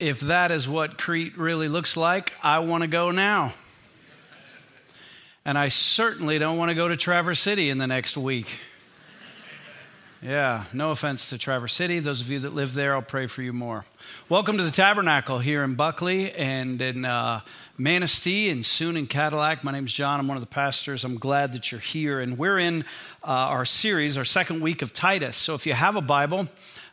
If that is what Crete really looks like, I want to go now. And I certainly don't want to go to Traverse City in the next week. Yeah, no offense to Traverse City. Those of you that live there, I'll pray for you more. Welcome to the Tabernacle here in Buckley and in uh, Manistee and soon in Cadillac. My name is John. I'm one of the pastors. I'm glad that you're here. And we're in uh, our series, our second week of Titus. So if you have a Bible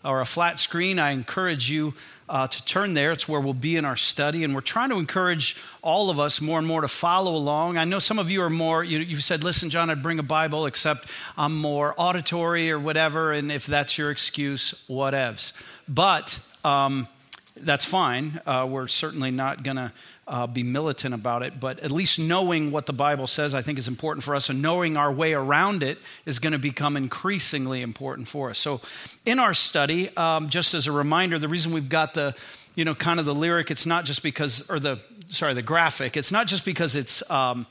or a flat screen, I encourage you uh, to turn there. It's where we'll be in our study. And we're trying to encourage all of us more and more to follow along. I know some of you are more, you, you've said, listen, John, I'd bring a Bible, except I'm more auditory or whatever. And if that's your excuse, whatevs. But um, that's fine. Uh, we're certainly not going to uh, be militant about it, but at least knowing what the Bible says, I think, is important for us, and knowing our way around it is going to become increasingly important for us. So, in our study, um, just as a reminder, the reason we've got the you know, kind of the lyric, it's not just because, or the, sorry, the graphic, it's not just because it's um,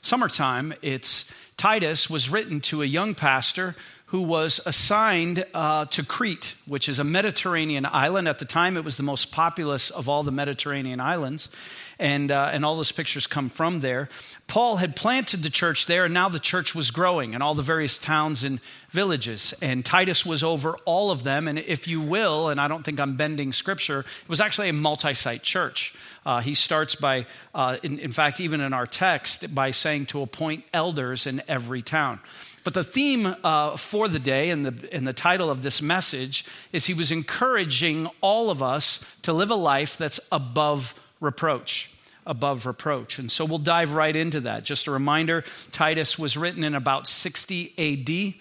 summertime. It's Titus was written to a young pastor who was assigned uh, to Crete, which is a Mediterranean island. At the time, it was the most populous of all the Mediterranean islands and, uh, and all those pictures come from there. Paul had planted the church there, and now the church was growing in all the various towns and villages. And Titus was over all of them. And if you will, and I don't think I'm bending scripture, it was actually a multi site church. Uh, he starts by, uh, in, in fact, even in our text, by saying to appoint elders in every town. But the theme uh, for the day and the, and the title of this message is he was encouraging all of us to live a life that's above reproach above reproach. And so we'll dive right into that. Just a reminder Titus was written in about 60 AD.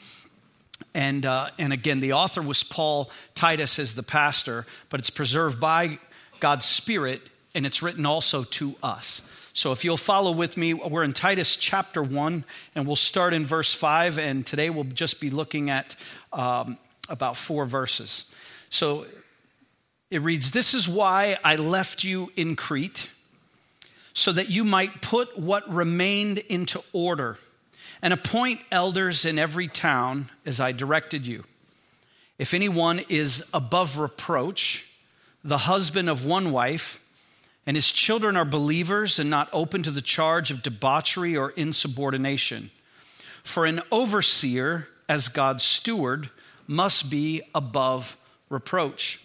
And, uh, and again, the author was Paul, Titus is the pastor, but it's preserved by God's Spirit and it's written also to us. So if you'll follow with me, we're in Titus chapter 1, and we'll start in verse 5, and today we'll just be looking at um, about four verses. So it reads, This is why I left you in Crete, so that you might put what remained into order and appoint elders in every town as I directed you. If anyone is above reproach, the husband of one wife, and his children are believers and not open to the charge of debauchery or insubordination. For an overseer, as God's steward, must be above reproach.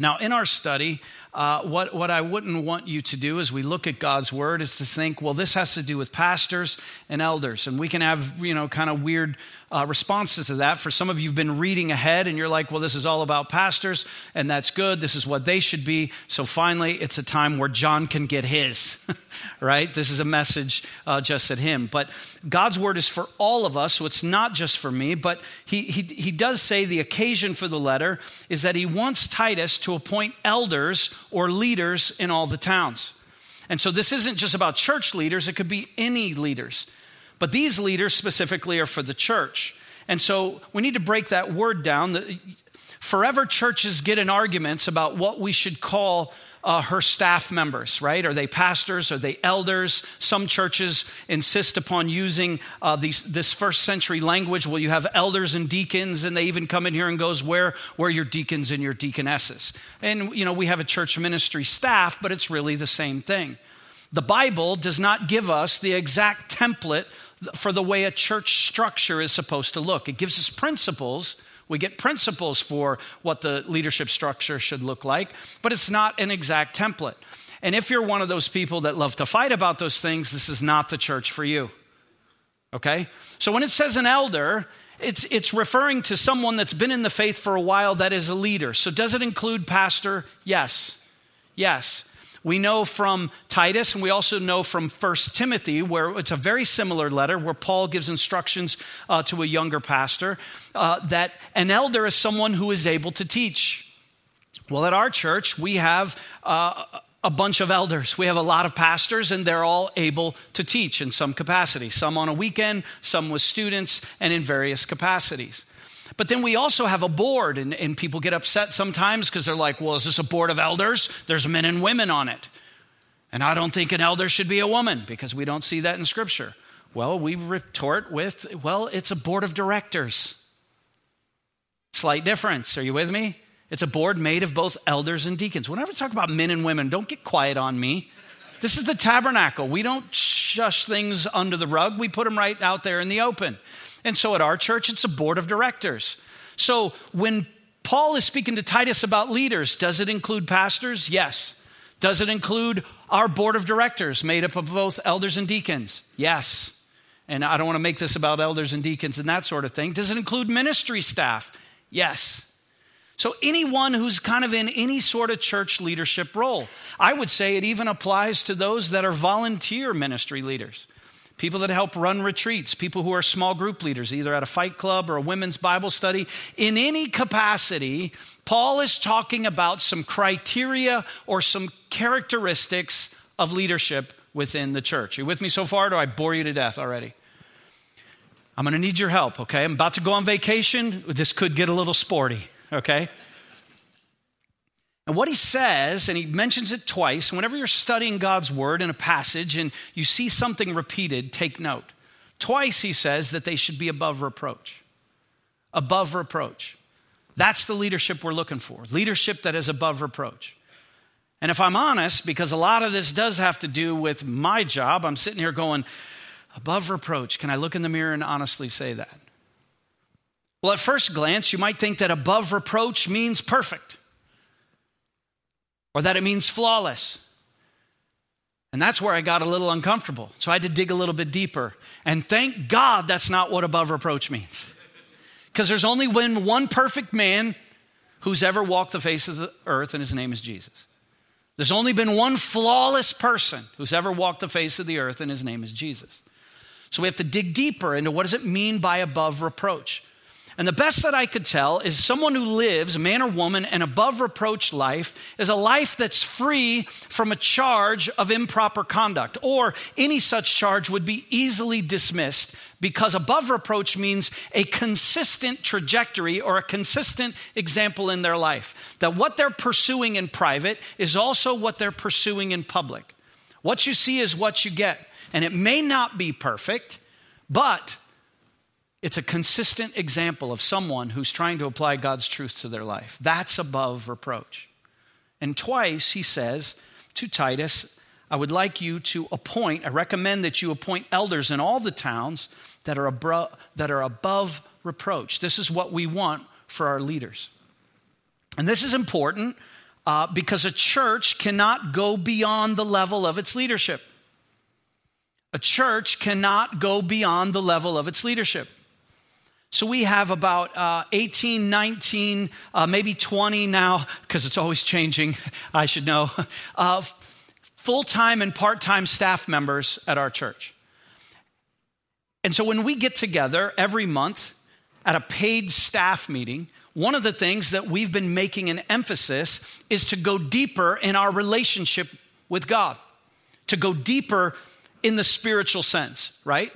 Now, in our study, uh, what, what I wouldn't want you to do as we look at God's word is to think, well, this has to do with pastors and elders. And we can have, you know, kind of weird uh, responses to that. For some of you have been reading ahead and you're like, well, this is all about pastors and that's good. This is what they should be. So finally, it's a time where John can get his, right? This is a message uh, just at him. But God's word is for all of us, so it's not just for me. But he, he, he does say the occasion for the letter is that he wants Titus to appoint elders or leaders in all the towns. And so this isn't just about church leaders, it could be any leaders. But these leaders specifically are for the church. And so we need to break that word down. Forever churches get in arguments about what we should call uh, her staff members, right? Are they pastors? Are they elders? Some churches insist upon using uh, these, this first century language. Well, you have elders and deacons, and they even come in here and goes, where, where are your deacons and your deaconesses? And, you know, we have a church ministry staff, but it's really the same thing. The Bible does not give us the exact template for the way a church structure is supposed to look. It gives us principles. We get principles for what the leadership structure should look like, but it's not an exact template. And if you're one of those people that love to fight about those things, this is not the church for you. Okay? So when it says an elder, it's, it's referring to someone that's been in the faith for a while that is a leader. So does it include pastor? Yes. Yes. We know from Titus, and we also know from 1 Timothy, where it's a very similar letter where Paul gives instructions uh, to a younger pastor, uh, that an elder is someone who is able to teach. Well, at our church, we have uh, a bunch of elders. We have a lot of pastors, and they're all able to teach in some capacity, some on a weekend, some with students, and in various capacities. But then we also have a board, and, and people get upset sometimes because they're like, well, is this a board of elders? There's men and women on it. And I don't think an elder should be a woman because we don't see that in Scripture. Well, we retort with, well, it's a board of directors. Slight difference. Are you with me? It's a board made of both elders and deacons. Whenever I talk about men and women, don't get quiet on me. This is the tabernacle. We don't shush things under the rug, we put them right out there in the open. And so at our church, it's a board of directors. So when Paul is speaking to Titus about leaders, does it include pastors? Yes. Does it include our board of directors made up of both elders and deacons? Yes. And I don't want to make this about elders and deacons and that sort of thing. Does it include ministry staff? Yes. So, anyone who's kind of in any sort of church leadership role, I would say it even applies to those that are volunteer ministry leaders, people that help run retreats, people who are small group leaders, either at a fight club or a women's Bible study. In any capacity, Paul is talking about some criteria or some characteristics of leadership within the church. Are you with me so far? do I bore you to death already? I'm going to need your help, okay? I'm about to go on vacation. This could get a little sporty okay? And what he says, and he mentions it twice, whenever you're studying God's word in a passage and you see something repeated, take note. Twice he says that they should be above reproach. Above reproach. That's the leadership we're looking for leadership that is above reproach. And if I'm honest, because a lot of this does have to do with my job, I'm sitting here going, above reproach. Can I look in the mirror and honestly say that? Well, at first glance, you might think that above reproach means perfect or that it means flawless. And that's where I got a little uncomfortable. So I had to dig a little bit deeper. And thank God that's not what above reproach means. Because there's only been one perfect man who's ever walked the face of the earth, and his name is Jesus. There's only been one flawless person who's ever walked the face of the earth, and his name is Jesus. So we have to dig deeper into what does it mean by above reproach. And the best that I could tell is someone who lives, man or woman, an above reproach life is a life that's free from a charge of improper conduct, or any such charge would be easily dismissed because above reproach means a consistent trajectory or a consistent example in their life. That what they're pursuing in private is also what they're pursuing in public. What you see is what you get. And it may not be perfect, but it's a consistent example of someone who's trying to apply God's truth to their life. That's above reproach. And twice he says to Titus, I would like you to appoint, I recommend that you appoint elders in all the towns that are, abro- that are above reproach. This is what we want for our leaders. And this is important uh, because a church cannot go beyond the level of its leadership. A church cannot go beyond the level of its leadership. So we have about uh, 18, 19, uh, maybe 20 now, because it's always changing, I should know, uh, full time and part time staff members at our church. And so when we get together every month at a paid staff meeting, one of the things that we've been making an emphasis is to go deeper in our relationship with God, to go deeper in the spiritual sense, right?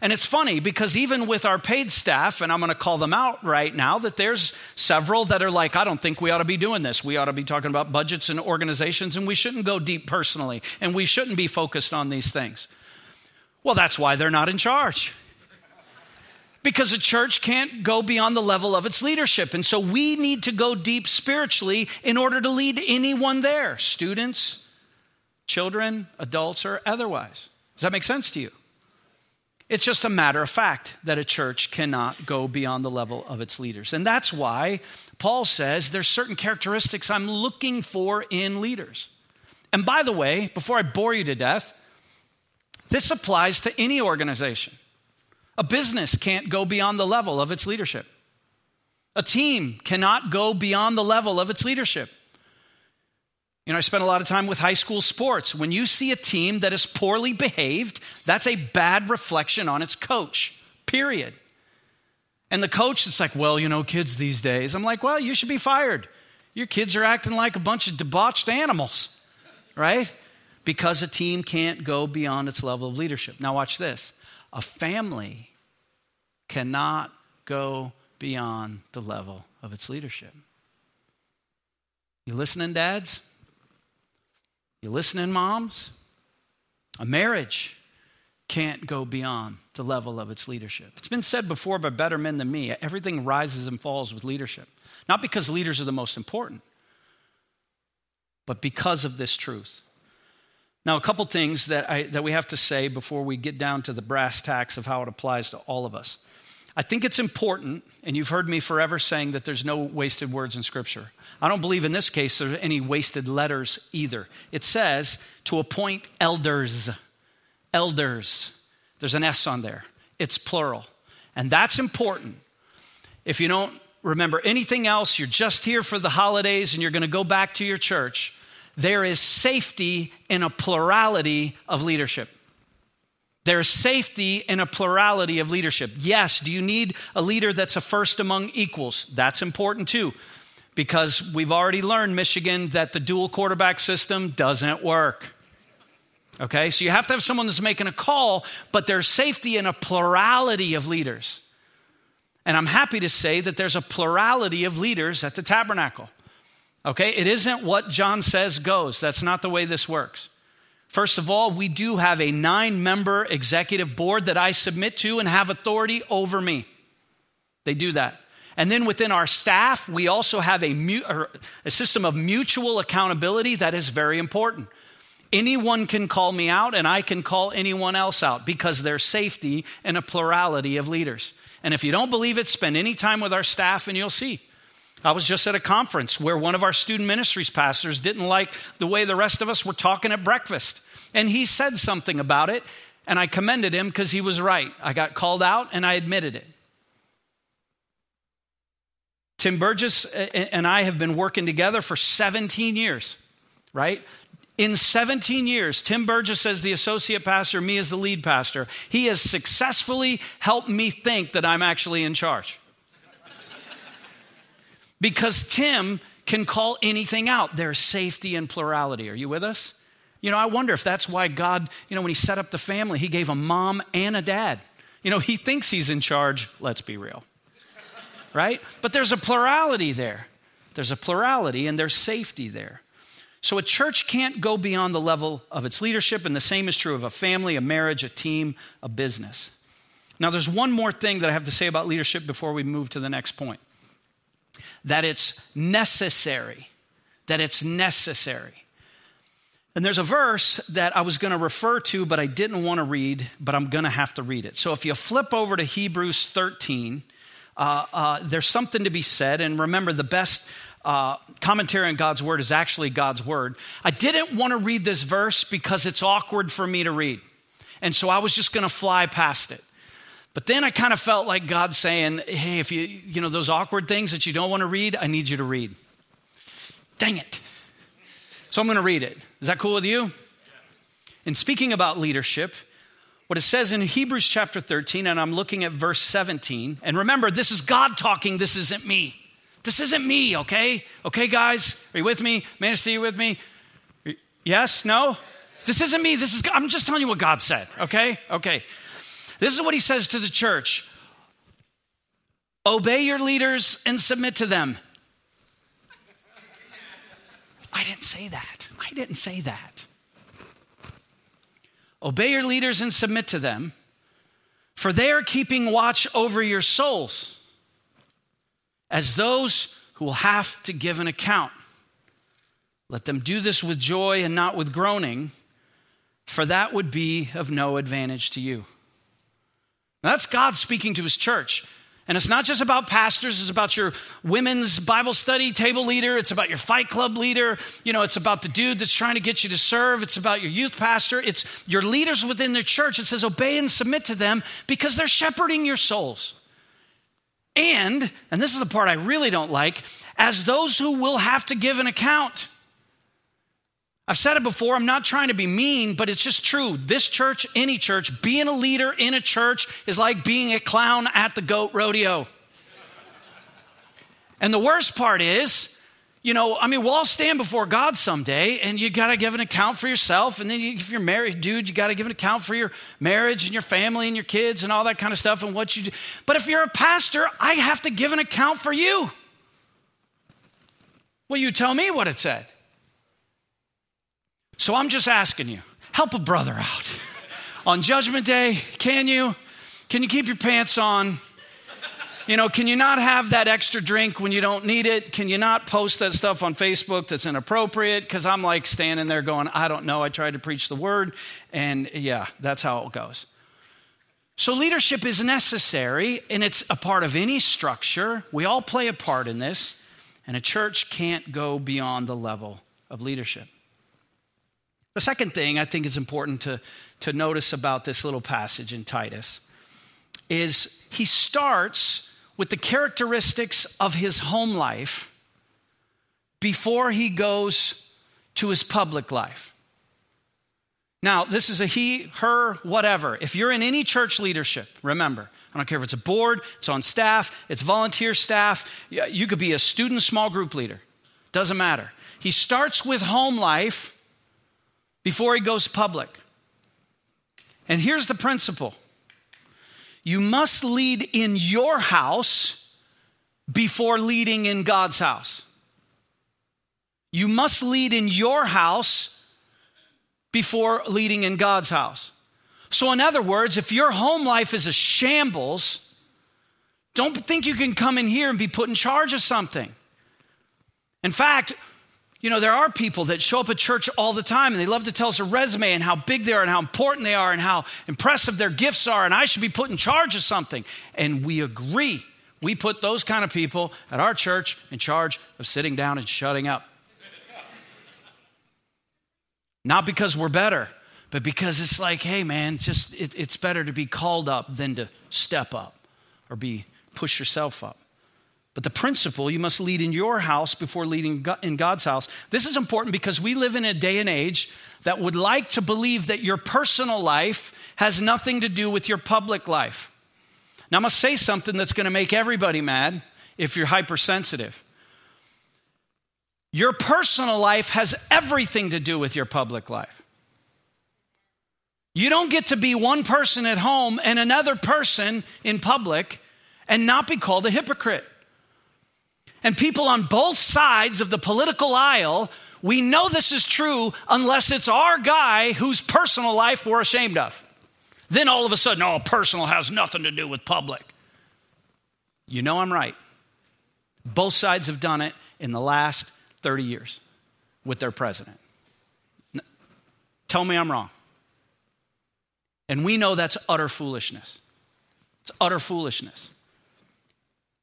And it's funny because even with our paid staff, and I'm going to call them out right now, that there's several that are like, I don't think we ought to be doing this. We ought to be talking about budgets and organizations, and we shouldn't go deep personally, and we shouldn't be focused on these things. Well, that's why they're not in charge. Because a church can't go beyond the level of its leadership. And so we need to go deep spiritually in order to lead anyone there students, children, adults, or otherwise. Does that make sense to you? It's just a matter of fact that a church cannot go beyond the level of its leaders. And that's why Paul says there's certain characteristics I'm looking for in leaders. And by the way, before I bore you to death, this applies to any organization. A business can't go beyond the level of its leadership. A team cannot go beyond the level of its leadership. You know, I spent a lot of time with high school sports. When you see a team that is poorly behaved, that's a bad reflection on its coach, period. And the coach, it's like, well, you know, kids these days. I'm like, well, you should be fired. Your kids are acting like a bunch of debauched animals. right? Because a team can't go beyond its level of leadership. Now, watch this a family cannot go beyond the level of its leadership. You listening, dads? You listening, moms? A marriage can't go beyond the level of its leadership. It's been said before by better men than me everything rises and falls with leadership. Not because leaders are the most important, but because of this truth. Now, a couple things that, I, that we have to say before we get down to the brass tacks of how it applies to all of us. I think it's important, and you've heard me forever saying that there's no wasted words in Scripture. I don't believe in this case there's any wasted letters either. It says to appoint elders. Elders. There's an S on there, it's plural. And that's important. If you don't remember anything else, you're just here for the holidays and you're going to go back to your church, there is safety in a plurality of leadership. There's safety in a plurality of leadership. Yes, do you need a leader that's a first among equals? That's important too, because we've already learned, Michigan, that the dual quarterback system doesn't work. Okay, so you have to have someone that's making a call, but there's safety in a plurality of leaders. And I'm happy to say that there's a plurality of leaders at the tabernacle. Okay, it isn't what John says goes. That's not the way this works. First of all, we do have a nine member executive board that I submit to and have authority over me. They do that. And then within our staff, we also have a, a system of mutual accountability that is very important. Anyone can call me out, and I can call anyone else out because there's safety in a plurality of leaders. And if you don't believe it, spend any time with our staff and you'll see. I was just at a conference where one of our student ministries pastors didn't like the way the rest of us were talking at breakfast. And he said something about it, and I commended him because he was right. I got called out and I admitted it. Tim Burgess uh, uh, and I have been working together for 17 years, right? In 17 years, Tim Burgess as the associate pastor, me as the lead pastor, he has successfully helped me think that I'm actually in charge. because Tim can call anything out. There's safety and plurality. Are you with us? You know, I wonder if that's why God, you know, when he set up the family, he gave a mom and a dad. You know, he thinks he's in charge. Let's be real. Right? But there's a plurality there. There's a plurality and there's safety there. So a church can't go beyond the level of its leadership, and the same is true of a family, a marriage, a team, a business. Now, there's one more thing that I have to say about leadership before we move to the next point that it's necessary. That it's necessary. And there's a verse that I was going to refer to, but I didn't want to read, but I'm going to have to read it. So if you flip over to Hebrews 13, uh, uh, there's something to be said. And remember, the best uh, commentary on God's word is actually God's word. I didn't want to read this verse because it's awkward for me to read. And so I was just going to fly past it. But then I kind of felt like God saying, hey, if you, you know, those awkward things that you don't want to read, I need you to read. Dang it. So I'm going to read it. Is that cool with you? In speaking about leadership, what it says in Hebrews chapter 13, and I'm looking at verse 17, and remember, this is God talking, this isn't me. This isn't me, okay? Okay, guys? Are you with me? Man, see you with me? Yes? No? This isn't me. This is I'm just telling you what God said, okay? Okay. This is what he says to the church. Obey your leaders and submit to them. I didn't say that. I didn't say that. Obey your leaders and submit to them, for they are keeping watch over your souls as those who will have to give an account. Let them do this with joy and not with groaning, for that would be of no advantage to you. Now, that's God speaking to his church. And it's not just about pastors, it's about your women's Bible study table leader, it's about your fight club leader, you know, it's about the dude that's trying to get you to serve, it's about your youth pastor, it's your leaders within the church. It says, obey and submit to them because they're shepherding your souls. And, and this is the part I really don't like, as those who will have to give an account. I've said it before, I'm not trying to be mean, but it's just true. This church, any church, being a leader in a church is like being a clown at the goat rodeo. And the worst part is, you know, I mean, we'll all stand before God someday, and you got to give an account for yourself. And then if you're married, dude, you got to give an account for your marriage and your family and your kids and all that kind of stuff and what you do. But if you're a pastor, I have to give an account for you. Well, you tell me what it said. So I'm just asking you help a brother out. on Judgment Day, can you? Can you keep your pants on? You know, can you not have that extra drink when you don't need it? Can you not post that stuff on Facebook that's inappropriate? Because I'm like standing there going, I don't know. I tried to preach the word. And yeah, that's how it goes. So, leadership is necessary and it's a part of any structure. We all play a part in this, and a church can't go beyond the level of leadership. The second thing I think is important to, to notice about this little passage in Titus is he starts with the characteristics of his home life before he goes to his public life. Now, this is a he, her, whatever. If you're in any church leadership, remember, I don't care if it's a board, it's on staff, it's volunteer staff, you could be a student small group leader. Doesn't matter. He starts with home life before he goes public. And here's the principle you must lead in your house before leading in God's house. You must lead in your house before leading in God's house. So, in other words, if your home life is a shambles, don't think you can come in here and be put in charge of something. In fact, you know, there are people that show up at church all the time and they love to tell us a resume and how big they are and how important they are and how impressive their gifts are, and I should be put in charge of something. And we agree. We put those kind of people at our church in charge of sitting down and shutting up. Not because we're better, but because it's like, hey, man, just it, it's better to be called up than to step up or be push yourself up. But the principle, you must lead in your house before leading in God's house. This is important because we live in a day and age that would like to believe that your personal life has nothing to do with your public life. Now, I'm going to say something that's going to make everybody mad if you're hypersensitive. Your personal life has everything to do with your public life. You don't get to be one person at home and another person in public and not be called a hypocrite and people on both sides of the political aisle, we know this is true unless it's our guy whose personal life we're ashamed of. Then all of a sudden, oh, personal has nothing to do with public. You know I'm right. Both sides have done it in the last 30 years with their president. Tell me I'm wrong. And we know that's utter foolishness. It's utter foolishness.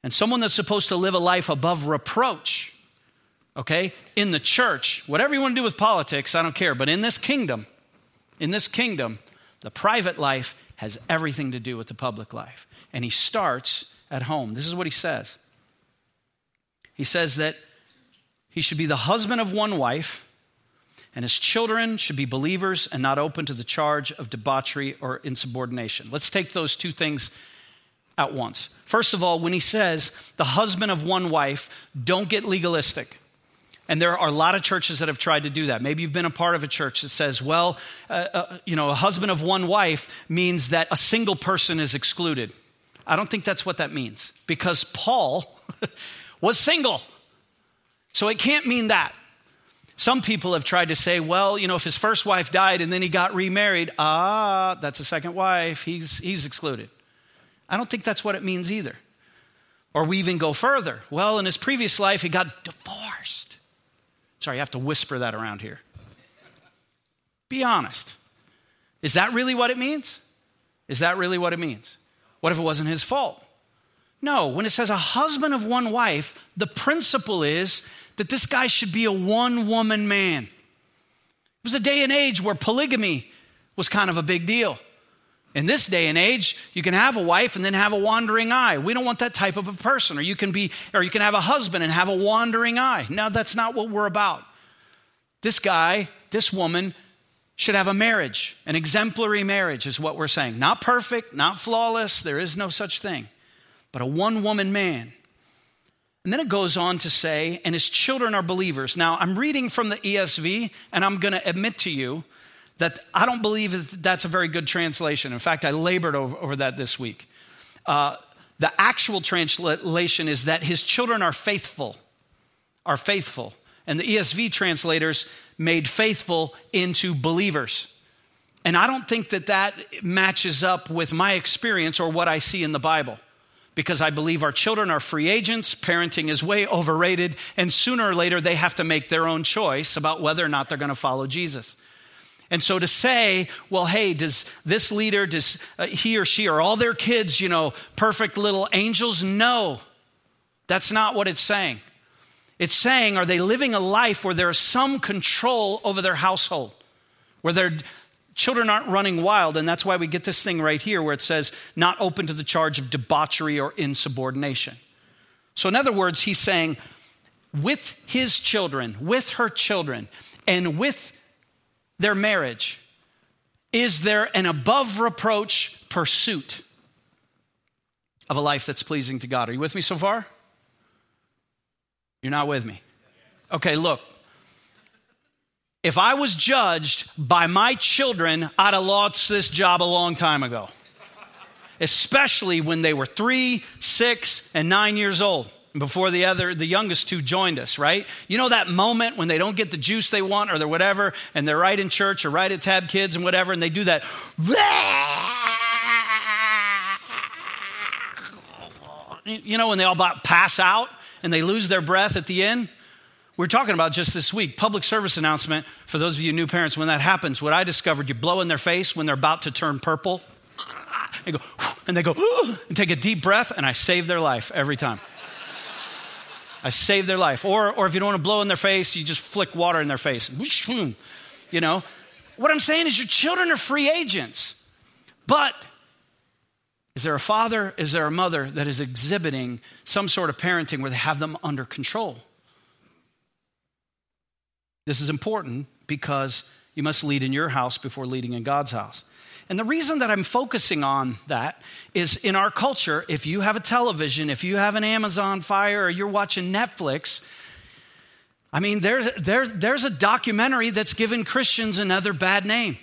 And someone that's supposed to live a life above reproach, okay, in the church, whatever you want to do with politics, I don't care, but in this kingdom, in this kingdom, the private life has everything to do with the public life. And he starts at home. This is what he says. He says that he should be the husband of one wife, and his children should be believers and not open to the charge of debauchery or insubordination. Let's take those two things at once. First of all, when he says the husband of one wife, don't get legalistic. And there are a lot of churches that have tried to do that. Maybe you've been a part of a church that says, well, uh, uh, you know, a husband of one wife means that a single person is excluded. I don't think that's what that means because Paul was single. So it can't mean that. Some people have tried to say, well, you know, if his first wife died and then he got remarried, ah, that's a second wife, he's, he's excluded. I don't think that's what it means either. Or we even go further. Well, in his previous life, he got divorced. Sorry, I have to whisper that around here. Be honest. Is that really what it means? Is that really what it means? What if it wasn't his fault? No, when it says a husband of one wife, the principle is that this guy should be a one woman man. It was a day and age where polygamy was kind of a big deal. In this day and age, you can have a wife and then have a wandering eye. We don't want that type of a person. Or you can be, or you can have a husband and have a wandering eye. No, that's not what we're about. This guy, this woman, should have a marriage. An exemplary marriage is what we're saying. Not perfect, not flawless, there is no such thing. But a one woman man. And then it goes on to say, and his children are believers. Now, I'm reading from the ESV, and I'm going to admit to you that I don't believe that that's a very good translation. In fact, I labored over, over that this week. Uh, the actual translation is that his children are faithful, are faithful. And the ESV translators made faithful into believers. And I don't think that that matches up with my experience or what I see in the Bible because I believe our children are free agents. Parenting is way overrated. And sooner or later, they have to make their own choice about whether or not they're going to follow Jesus. And so to say, well, hey, does this leader, does uh, he or she, or all their kids, you know, perfect little angels? No, that's not what it's saying. It's saying, are they living a life where there is some control over their household, where they're children aren't running wild, and that's why we get this thing right here where it says, not open to the charge of debauchery or insubordination. So, in other words, he's saying, with his children, with her children, and with their marriage, is there an above reproach pursuit of a life that's pleasing to God? Are you with me so far? You're not with me. Okay, look, if I was judged by my children, I'd have lost this job a long time ago, especially when they were three, six, and nine years old before the other the youngest two joined us right? You know that moment when they don't get the juice they want or they're whatever and they're right in church or right at tab kids and whatever and they do that. You know when they all about pass out and they lose their breath at the end? We're talking about just this week public service announcement for those of you new parents when that happens what i discovered you blow in their face when they're about to turn purple. And go and they go and take a deep breath and i save their life every time i save their life. Or, or if you don't want to blow in their face you just flick water in their face. You know? What i'm saying is your children are free agents. But is there a father is there a mother that is exhibiting some sort of parenting where they have them under control? This is important because you must lead in your house before leading in God's house. And the reason that I'm focusing on that is in our culture, if you have a television, if you have an Amazon Fire, or you're watching Netflix, I mean, there's, there, there's a documentary that's given Christians another bad name.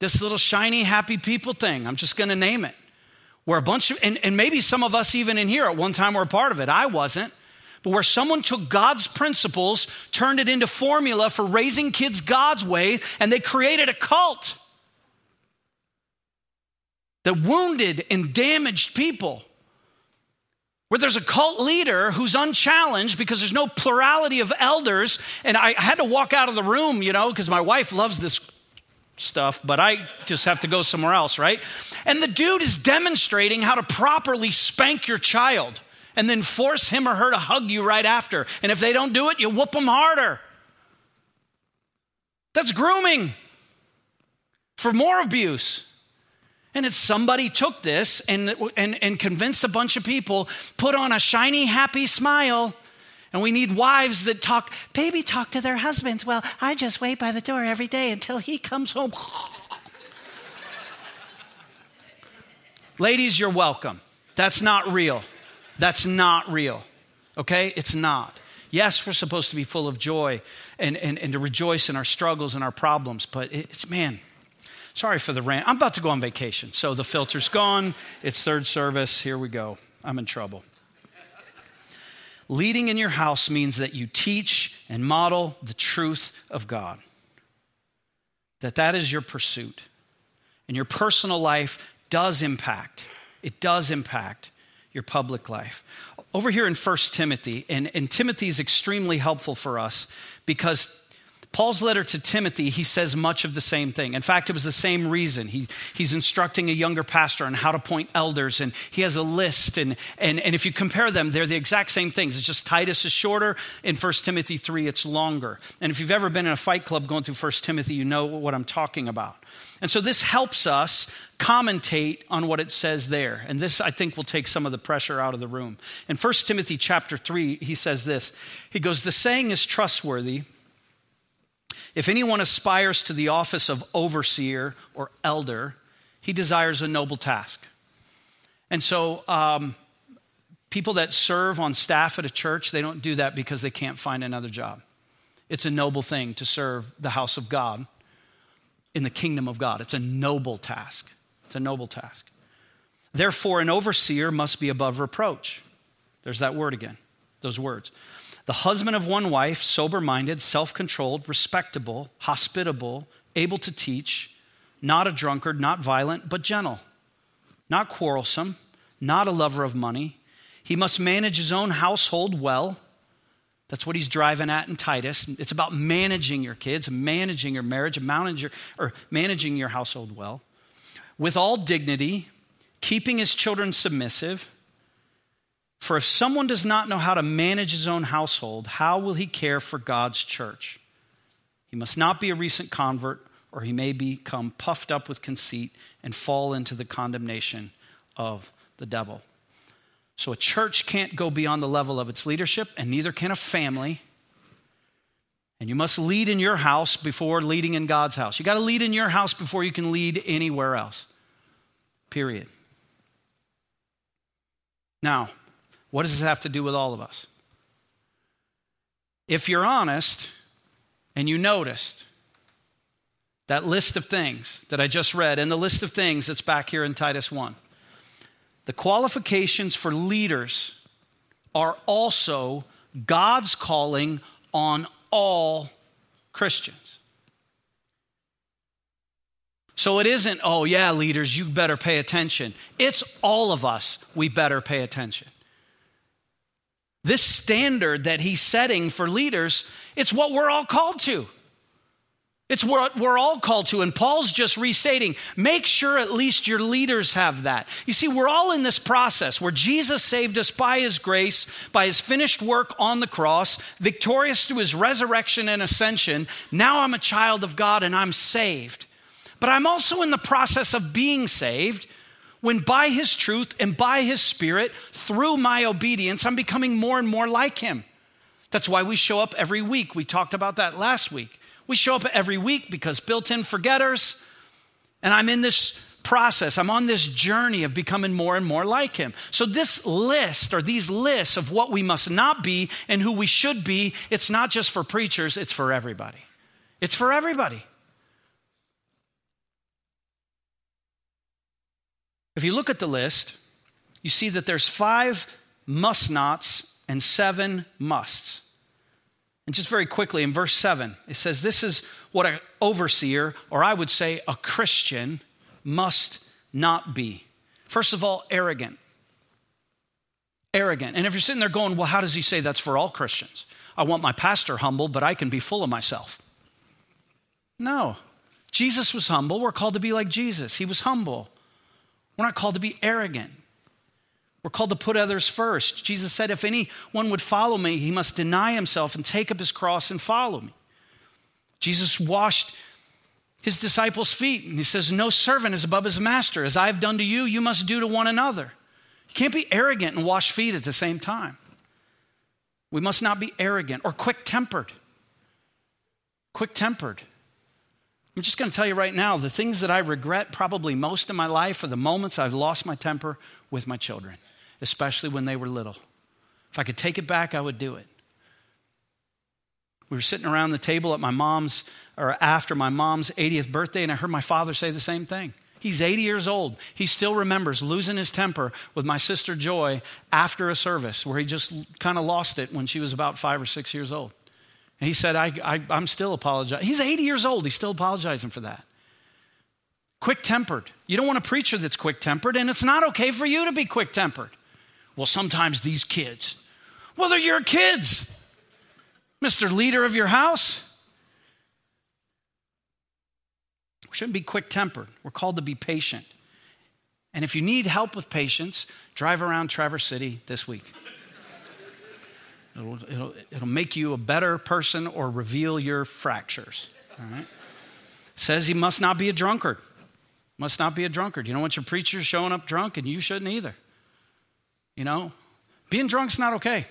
This little shiny, happy people thing. I'm just going to name it. Where a bunch of, and, and maybe some of us even in here at one time were a part of it. I wasn't but where someone took God's principles, turned it into formula for raising kids God's way, and they created a cult that wounded and damaged people. Where there's a cult leader who's unchallenged because there's no plurality of elders, and I had to walk out of the room, you know, because my wife loves this stuff, but I just have to go somewhere else, right? And the dude is demonstrating how to properly spank your child and then force him or her to hug you right after. And if they don't do it, you whoop them harder. That's grooming for more abuse. And it's somebody took this and, and, and convinced a bunch of people, put on a shiny, happy smile. And we need wives that talk, baby, talk to their husbands. Well, I just wait by the door every day until he comes home. Ladies, you're welcome. That's not real. That's not real, okay? It's not. Yes, we're supposed to be full of joy and, and, and to rejoice in our struggles and our problems, but it's, man, sorry for the rant. I'm about to go on vacation, so the filter's gone. It's third service. Here we go. I'm in trouble. Leading in your house means that you teach and model the truth of God. That that is your pursuit. And your personal life does impact. It does impact your public life. Over here in 1 Timothy, and, and Timothy is extremely helpful for us because Paul's letter to Timothy, he says much of the same thing. In fact, it was the same reason. He, he's instructing a younger pastor on how to point elders, and he has a list. And, and, and if you compare them, they're the exact same things. It's just Titus is shorter. In 1 Timothy 3, it's longer. And if you've ever been in a fight club going through 1 Timothy, you know what I'm talking about. And so this helps us commentate on what it says there. And this, I think, will take some of the pressure out of the room. In 1 Timothy chapter 3, he says this He goes, The saying is trustworthy. If anyone aspires to the office of overseer or elder, he desires a noble task. And so, um, People that serve on staff at a church, they don't do that because they can't find another job. It's a noble thing to serve the house of God in the kingdom of God. It's a noble task. It's a noble task. Therefore, an overseer must be above reproach. There's that word again, those words. The husband of one wife, sober minded, self controlled, respectable, hospitable, able to teach, not a drunkard, not violent, but gentle, not quarrelsome, not a lover of money he must manage his own household well. That's what he's driving at in Titus. It's about managing your kids, managing your marriage, managing your, or managing your household well. With all dignity, keeping his children submissive. For if someone does not know how to manage his own household, how will he care for God's church? He must not be a recent convert, or he may become puffed up with conceit and fall into the condemnation of the devil. So a church can't go beyond the level of its leadership, and neither can a family. And you must lead in your house before leading in God's house. You got to lead in your house before you can lead anywhere else. Period. Now, what does this have to do with all of us? If you're honest and you noticed that list of things that I just read and the list of things that's back here in Titus 1, the qualifications for leaders are also God's calling on all Christians. So it isn't, oh, yeah, leaders, you better pay attention. It's all of us, we better pay attention. This standard that he's setting for leaders, it's what we're all called to. It's what we're all called to. And Paul's just restating make sure at least your leaders have that. You see, we're all in this process where Jesus saved us by his grace, by his finished work on the cross, victorious through his resurrection and ascension. Now I'm a child of God and I'm saved. But I'm also in the process of being saved when by his truth and by his spirit, through my obedience, I'm becoming more and more like him. That's why we show up every week. We talked about that last week. We show up every week because built in forgetters. And I'm in this process. I'm on this journey of becoming more and more like him. So, this list or these lists of what we must not be and who we should be, it's not just for preachers, it's for everybody. It's for everybody. If you look at the list, you see that there's five must nots and seven musts. And just very quickly, in verse 7, it says, This is what an overseer, or I would say a Christian, must not be. First of all, arrogant. Arrogant. And if you're sitting there going, Well, how does he say that's for all Christians? I want my pastor humble, but I can be full of myself. No. Jesus was humble. We're called to be like Jesus. He was humble. We're not called to be arrogant. We're called to put others first. Jesus said, If anyone would follow me, he must deny himself and take up his cross and follow me. Jesus washed his disciples' feet, and he says, No servant is above his master. As I have done to you, you must do to one another. You can't be arrogant and wash feet at the same time. We must not be arrogant or quick tempered. Quick tempered. I'm just going to tell you right now the things that I regret probably most in my life are the moments I've lost my temper with my children especially when they were little. If I could take it back, I would do it. We were sitting around the table at my mom's, or after my mom's 80th birthday, and I heard my father say the same thing. He's 80 years old. He still remembers losing his temper with my sister Joy after a service where he just kind of lost it when she was about five or six years old. And he said, I, I'm still apologizing. He's 80 years old. He's still apologizing for that. Quick tempered. You don't want a preacher that's quick tempered, and it's not okay for you to be quick tempered. Well, sometimes these kids, well, they're your kids, Mr. Leader of your house. We shouldn't be quick tempered. We're called to be patient. And if you need help with patience, drive around Traverse City this week. It'll, it'll, it'll make you a better person or reveal your fractures. All right? Says he must not be a drunkard. Must not be a drunkard. You don't want your preacher showing up drunk, and you shouldn't either. You know, being drunk's not okay.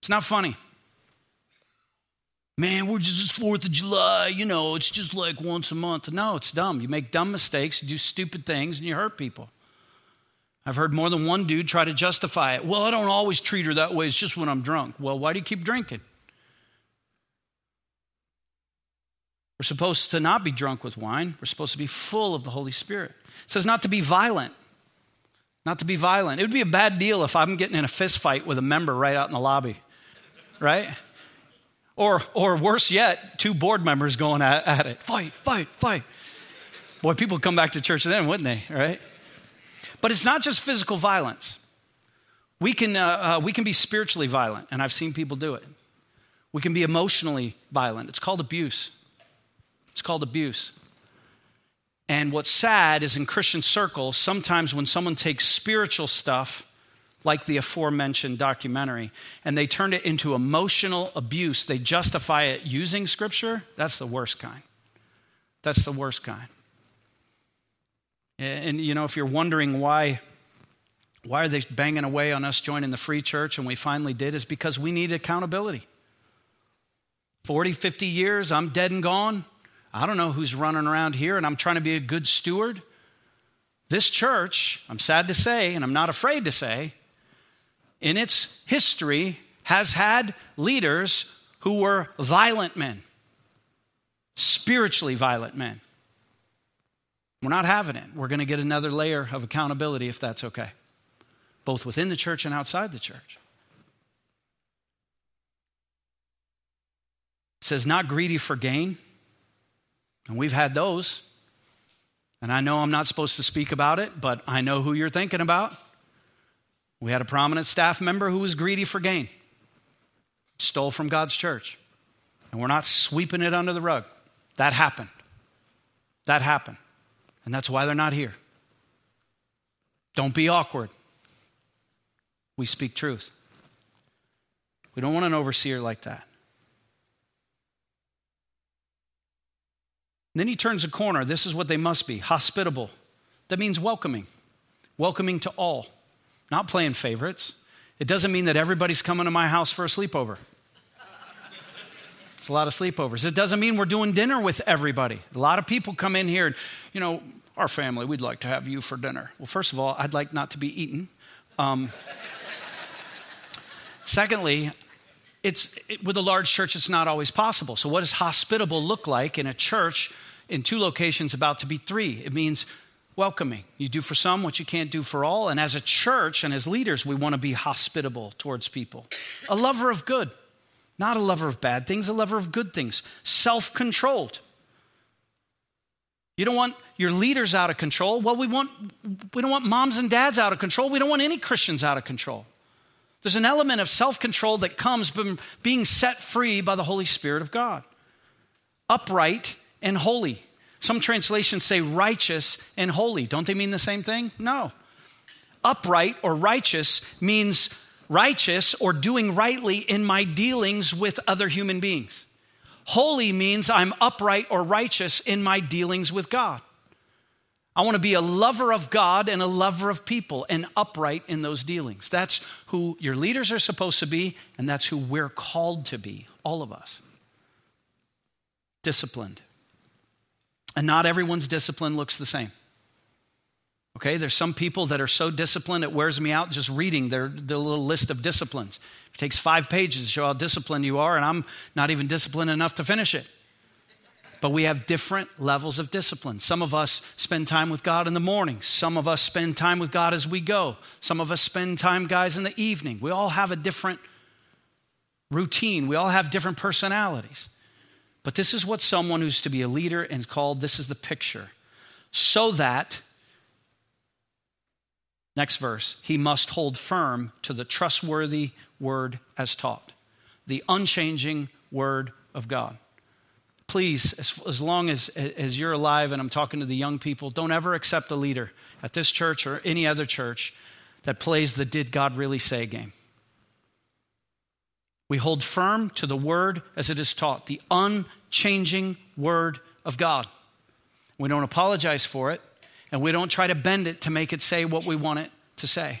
It's not funny. Man, we're just 4th of July, you know, it's just like once a month. No, it's dumb. You make dumb mistakes, you do stupid things, and you hurt people. I've heard more than one dude try to justify it. Well, I don't always treat her that way, it's just when I'm drunk. Well, why do you keep drinking? We're supposed to not be drunk with wine. We're supposed to be full of the Holy Spirit. It says not to be violent. Not to be violent. It would be a bad deal if I'm getting in a fist fight with a member right out in the lobby, right? Or, or worse yet, two board members going at, at it. Fight, fight, fight. Boy, people come back to church then, wouldn't they, right? But it's not just physical violence. We can, uh, uh, we can be spiritually violent, and I've seen people do it. We can be emotionally violent. It's called abuse. It's called abuse. And what's sad is in Christian circles, sometimes when someone takes spiritual stuff, like the aforementioned documentary, and they turn it into emotional abuse, they justify it using scripture, that's the worst kind. That's the worst kind. And, you know, if you're wondering why, why are they banging away on us joining the free church and we finally did, is because we need accountability. 40, 50 years, I'm dead and gone. I don't know who's running around here, and I'm trying to be a good steward. This church, I'm sad to say, and I'm not afraid to say, in its history has had leaders who were violent men, spiritually violent men. We're not having it. We're going to get another layer of accountability if that's okay, both within the church and outside the church. It says, not greedy for gain and we've had those. And I know I'm not supposed to speak about it, but I know who you're thinking about. We had a prominent staff member who was greedy for gain, stole from God's church. And we're not sweeping it under the rug. That happened. That happened. And that's why they're not here. Don't be awkward. We speak truth. We don't want an overseer like that. And then he turns a corner. This is what they must be hospitable. That means welcoming, welcoming to all, not playing favorites. It doesn't mean that everybody's coming to my house for a sleepover. It's a lot of sleepovers. It doesn't mean we're doing dinner with everybody. A lot of people come in here you know, our family, we'd like to have you for dinner. Well, first of all, I'd like not to be eaten. Um, secondly, it's it, with a large church, it's not always possible. So, what does hospitable look like in a church in two locations about to be three. It means welcoming. You do for some what you can't do for all. And as a church and as leaders, we want to be hospitable towards people. A lover of good, not a lover of bad things, a lover of good things. Self controlled. You don't want your leaders out of control. Well, we, want, we don't want moms and dads out of control. We don't want any Christians out of control. There's an element of self control that comes from being set free by the Holy Spirit of God. Upright and holy. Some translations say righteous and holy. Don't they mean the same thing? No. Upright or righteous means righteous or doing rightly in my dealings with other human beings. Holy means I'm upright or righteous in my dealings with God. I want to be a lover of God and a lover of people and upright in those dealings. That's who your leaders are supposed to be, and that's who we're called to be, all of us. Disciplined. And not everyone's discipline looks the same. Okay, there's some people that are so disciplined it wears me out just reading their, their little list of disciplines. It takes five pages to show how disciplined you are, and I'm not even disciplined enough to finish it. But we have different levels of discipline. Some of us spend time with God in the morning. Some of us spend time with God as we go. Some of us spend time, guys, in the evening. We all have a different routine. We all have different personalities. But this is what someone who's to be a leader and called, this is the picture. So that, next verse, he must hold firm to the trustworthy word as taught, the unchanging word of God. Please, as, as long as, as you're alive and I'm talking to the young people, don't ever accept a leader at this church or any other church that plays the did God really say game. We hold firm to the word as it is taught, the unchanging word of God. We don't apologize for it, and we don't try to bend it to make it say what we want it to say.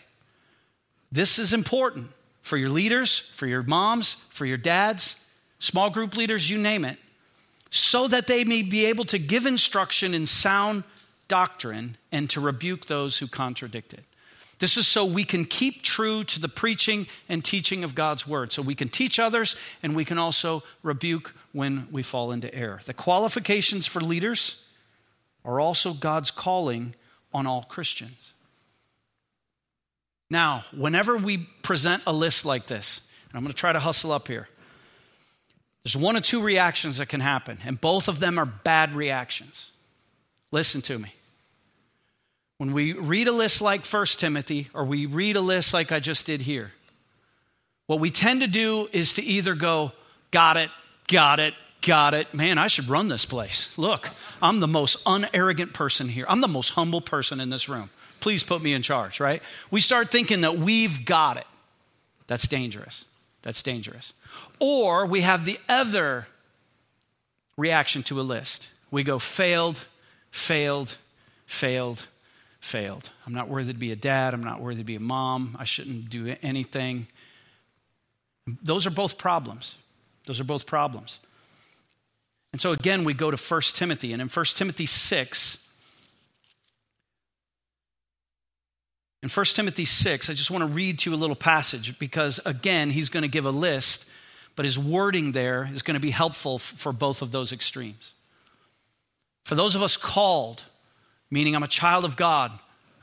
This is important for your leaders, for your moms, for your dads, small group leaders, you name it, so that they may be able to give instruction in sound doctrine and to rebuke those who contradict it. This is so we can keep true to the preaching and teaching of God's word. So we can teach others and we can also rebuke when we fall into error. The qualifications for leaders are also God's calling on all Christians. Now, whenever we present a list like this, and I'm going to try to hustle up here. There's one or two reactions that can happen, and both of them are bad reactions. Listen to me. When we read a list like 1 Timothy, or we read a list like I just did here, what we tend to do is to either go, got it, got it, got it. Man, I should run this place. Look, I'm the most unarrogant person here. I'm the most humble person in this room. Please put me in charge, right? We start thinking that we've got it. That's dangerous. That's dangerous. Or we have the other reaction to a list. We go failed, failed, failed, failed. I'm not worthy to be a dad. I'm not worthy to be a mom. I shouldn't do anything. Those are both problems. Those are both problems. And so again, we go to 1 Timothy. And in 1 Timothy 6, in 1 Timothy 6, I just want to read to you a little passage because, again, he's going to give a list, but his wording there is going to be helpful for both of those extremes. For those of us called, meaning I'm a child of God,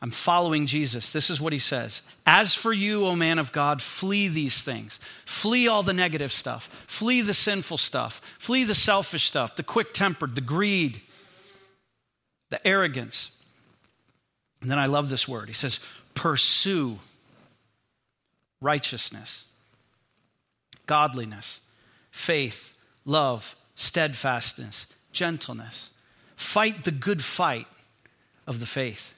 I'm following Jesus. This is what he says As for you, O man of God, flee these things. Flee all the negative stuff. Flee the sinful stuff. Flee the selfish stuff, the quick tempered, the greed, the arrogance. And then I love this word. He says, pursue righteousness, godliness, faith, love, steadfastness, gentleness. Fight the good fight of the faith.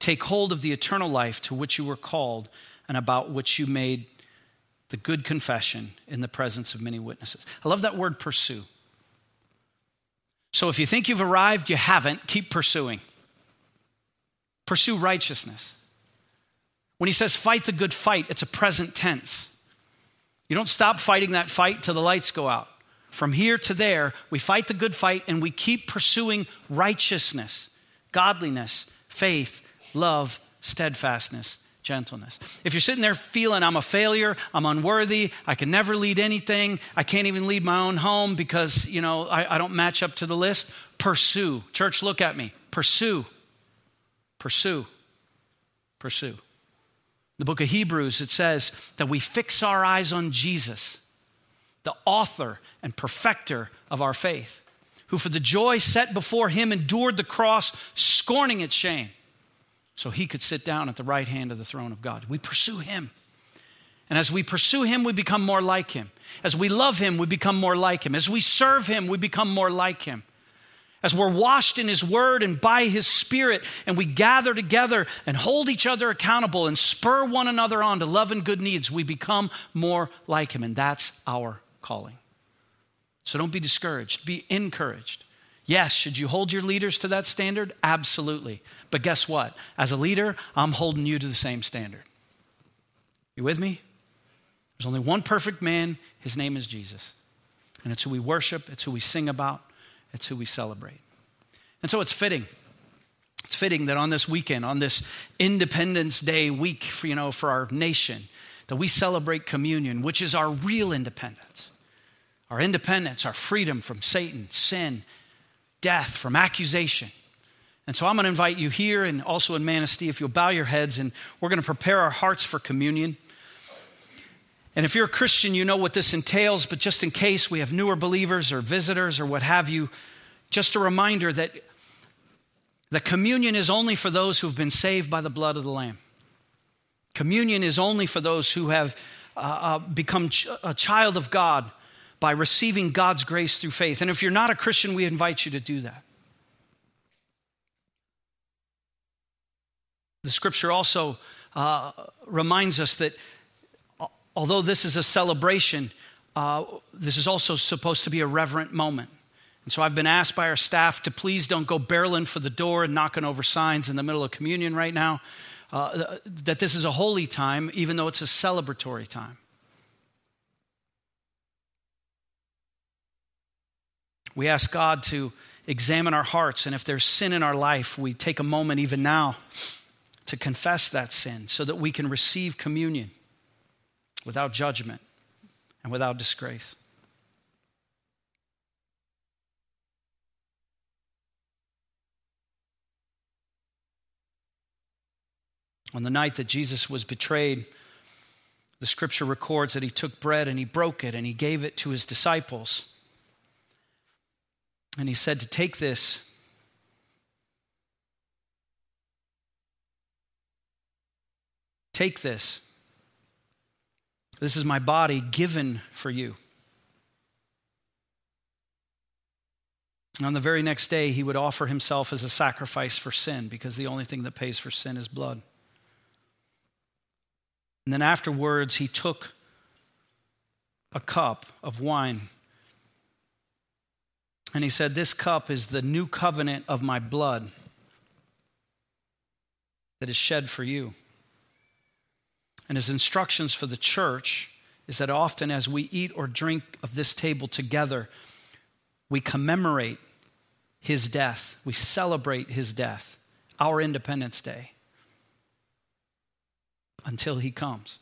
Take hold of the eternal life to which you were called and about which you made the good confession in the presence of many witnesses. I love that word pursue. So if you think you've arrived, you haven't, keep pursuing. Pursue righteousness. When he says fight the good fight, it's a present tense. You don't stop fighting that fight till the lights go out. From here to there, we fight the good fight and we keep pursuing righteousness, godliness, faith, love, steadfastness, gentleness. If you're sitting there feeling I'm a failure, I'm unworthy, I can never lead anything, I can't even lead my own home because, you know, I, I don't match up to the list, pursue. Church, look at me. Pursue. Pursue. Pursue. The book of Hebrews, it says that we fix our eyes on Jesus, the author and perfecter of our faith, who for the joy set before him endured the cross, scorning its shame so he could sit down at the right hand of the throne of God. We pursue him. And as we pursue him, we become more like him. As we love him, we become more like him. As we serve him, we become more like him. As we're washed in his word and by his spirit, and we gather together and hold each other accountable and spur one another on to love and good needs, we become more like him. And that's our calling. So don't be discouraged, be encouraged. Yes, should you hold your leaders to that standard? Absolutely. But guess what? As a leader, I'm holding you to the same standard. You with me? There's only one perfect man. His name is Jesus. And it's who we worship, it's who we sing about, it's who we celebrate. And so it's fitting. It's fitting that on this weekend, on this Independence Day week, for, you know, for our nation, that we celebrate communion, which is our real independence. Our independence, our freedom from Satan, sin, death, from accusation. And so I'm going to invite you here and also in Manistee, if you'll bow your heads, and we're going to prepare our hearts for communion. And if you're a Christian, you know what this entails, but just in case we have newer believers or visitors or what have you, just a reminder that the communion is only for those who've been saved by the blood of the Lamb. Communion is only for those who have uh, uh, become ch- a child of God by receiving God's grace through faith. And if you're not a Christian, we invite you to do that. The scripture also uh, reminds us that uh, although this is a celebration, uh, this is also supposed to be a reverent moment. And so I've been asked by our staff to please don't go barreling for the door and knocking over signs in the middle of communion right now. Uh, that this is a holy time, even though it's a celebratory time. We ask God to examine our hearts, and if there's sin in our life, we take a moment even now to confess that sin so that we can receive communion without judgment and without disgrace. On the night that Jesus was betrayed, the scripture records that he took bread and he broke it and he gave it to his disciples. And he said to take this. Take this. This is my body given for you. And on the very next day, he would offer himself as a sacrifice for sin because the only thing that pays for sin is blood. And then afterwards, he took a cup of wine. And he said, This cup is the new covenant of my blood that is shed for you. And his instructions for the church is that often as we eat or drink of this table together, we commemorate his death, we celebrate his death, our Independence Day until he comes.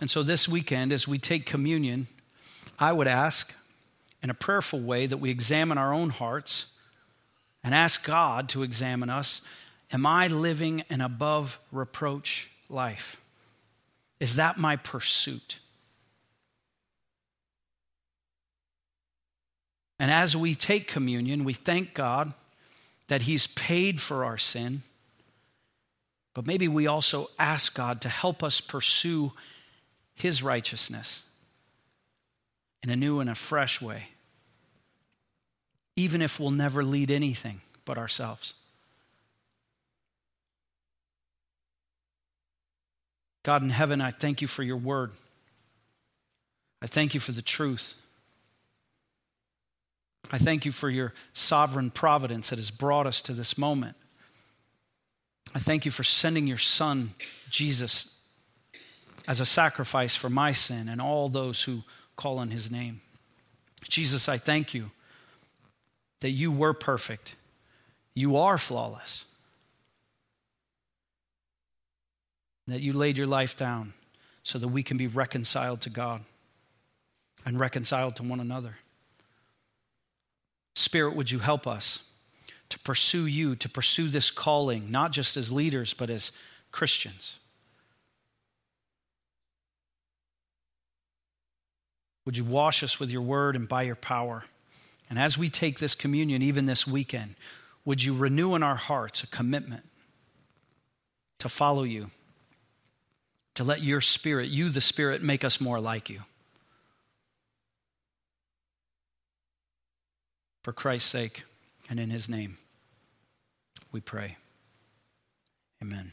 And so this weekend, as we take communion, I would ask in a prayerful way that we examine our own hearts and ask God to examine us. Am I living an above reproach life? Is that my pursuit? And as we take communion, we thank God that He's paid for our sin. But maybe we also ask God to help us pursue His righteousness in a new and a fresh way, even if we'll never lead anything but ourselves. God in heaven, I thank you for your word. I thank you for the truth. I thank you for your sovereign providence that has brought us to this moment. I thank you for sending your son, Jesus, as a sacrifice for my sin and all those who call on his name. Jesus, I thank you that you were perfect, you are flawless, that you laid your life down so that we can be reconciled to God and reconciled to one another. Spirit, would you help us to pursue you, to pursue this calling, not just as leaders, but as Christians? Would you wash us with your word and by your power? And as we take this communion, even this weekend, would you renew in our hearts a commitment to follow you, to let your spirit, you the spirit, make us more like you? For Christ's sake and in his name, we pray. Amen.